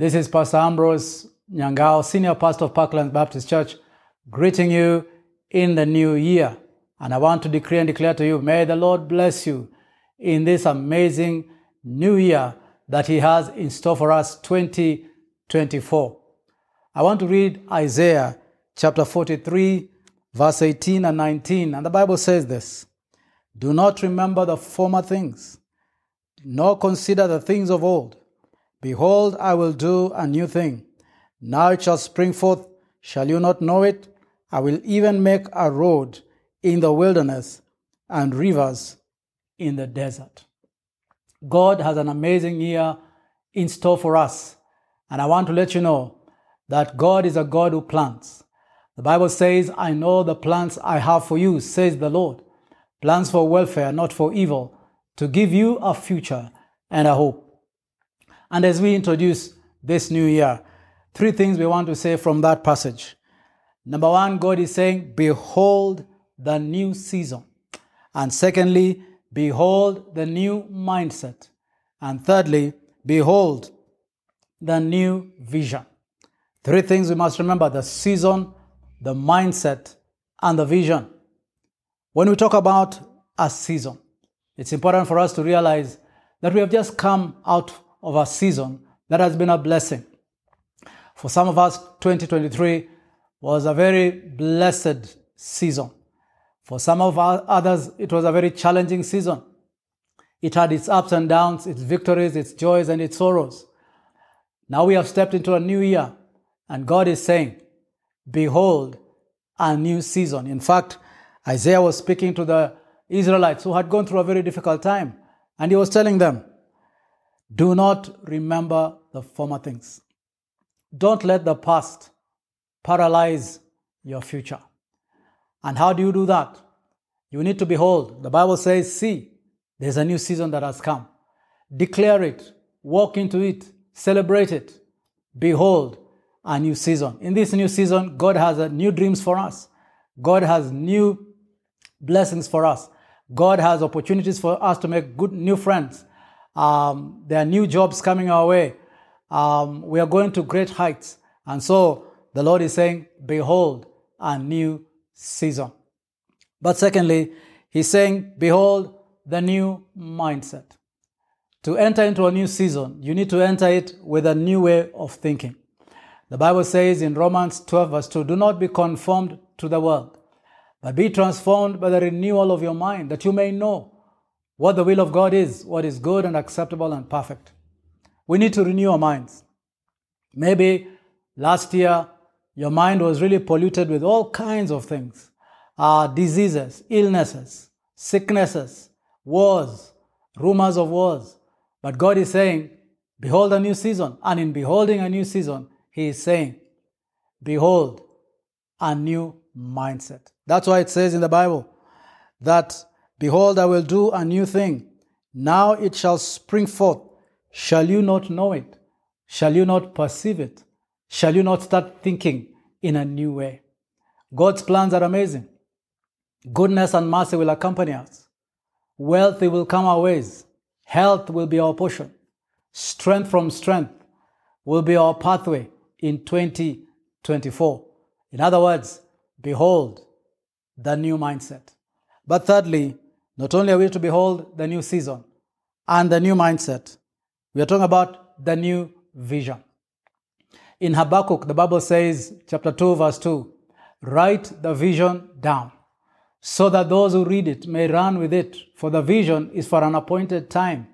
This is Pastor Ambrose Nyangao, Senior Pastor of Parklands Baptist Church, greeting you in the new year. And I want to decree and declare to you, may the Lord bless you in this amazing new year that He has in store for us 2024. I want to read Isaiah chapter 43, verse 18 and 19. And the Bible says this Do not remember the former things, nor consider the things of old. Behold, I will do a new thing. Now it shall spring forth. Shall you not know it? I will even make a road in the wilderness and rivers in the desert. God has an amazing year in store for us. And I want to let you know that God is a God who plants. The Bible says, I know the plans I have for you, says the Lord. Plans for welfare, not for evil, to give you a future and a hope. And as we introduce this new year, three things we want to say from that passage. Number one, God is saying, Behold the new season. And secondly, behold the new mindset. And thirdly, behold the new vision. Three things we must remember the season, the mindset, and the vision. When we talk about a season, it's important for us to realize that we have just come out of a season that has been a blessing. For some of us, 2023 was a very blessed season. For some of others, it was a very challenging season. It had its ups and downs, its victories, its joys, and its sorrows. Now we have stepped into a new year, and God is saying, Behold, a new season. In fact, Isaiah was speaking to the Israelites who had gone through a very difficult time, and he was telling them, Do not remember the former things. Don't let the past paralyze your future. And how do you do that? You need to behold. The Bible says, See, there's a new season that has come. Declare it, walk into it, celebrate it. Behold, a new season. In this new season, God has new dreams for us. God has new blessings for us. God has opportunities for us to make good new friends. Um, there are new jobs coming our way. Um, we are going to great heights. And so the Lord is saying, Behold, a new season. But secondly, he's saying, Behold the new mindset. To enter into a new season, you need to enter it with a new way of thinking. The Bible says in Romans 12, verse 2, Do not be conformed to the world, but be transformed by the renewal of your mind, that you may know what the will of God is, what is good and acceptable and perfect. We need to renew our minds. Maybe last year your mind was really polluted with all kinds of things uh, diseases, illnesses, sicknesses, wars, rumors of wars. But God is saying, Behold a new season. And in beholding a new season, He is saying, Behold a new mindset. That's why it says in the Bible that, Behold, I will do a new thing. Now it shall spring forth. Shall you not know it? Shall you not perceive it? Shall you not start thinking in a new way? God's plans are amazing. Goodness and mercy will accompany us. Wealth will come our ways. Health will be our portion. Strength from strength will be our pathway in 2024. In other words, behold the new mindset. But thirdly, not only are we to behold the new season and the new mindset, we are talking about the new vision. In Habakkuk, the Bible says, chapter 2, verse 2, write the vision down so that those who read it may run with it, for the vision is for an appointed time.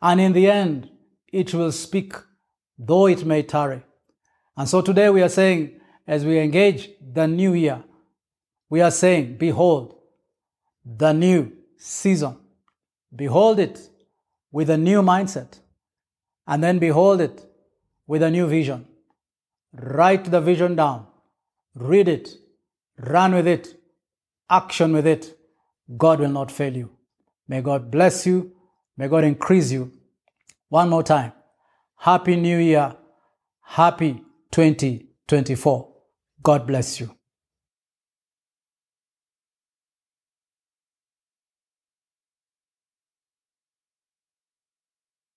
And in the end, it will speak, though it may tarry. And so today we are saying, as we engage the new year, we are saying, Behold, the new season. Behold it with a new mindset. And then behold it with a new vision. Write the vision down, read it, run with it, action with it. God will not fail you. May God bless you. May God increase you. One more time. Happy New Year. Happy 2024. God bless you.